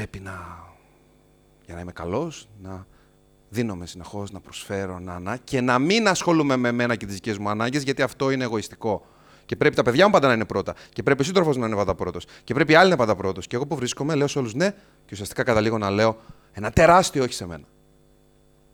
πρέπει να, για να είμαι καλός, να δίνομαι συνεχώς, να προσφέρω, να, να και να μην ασχολούμαι με μένα και τις δικές μου ανάγκες, γιατί αυτό είναι εγωιστικό. Και πρέπει τα παιδιά μου πάντα να είναι πρώτα. Και πρέπει ο σύντροφος να είναι πάντα πρώτος. Και πρέπει οι άλλοι να είναι πάντα πρώτος. Και εγώ που βρίσκομαι, λέω σε όλους ναι, και ουσιαστικά καταλήγω να λέω ένα τεράστιο όχι σε μένα.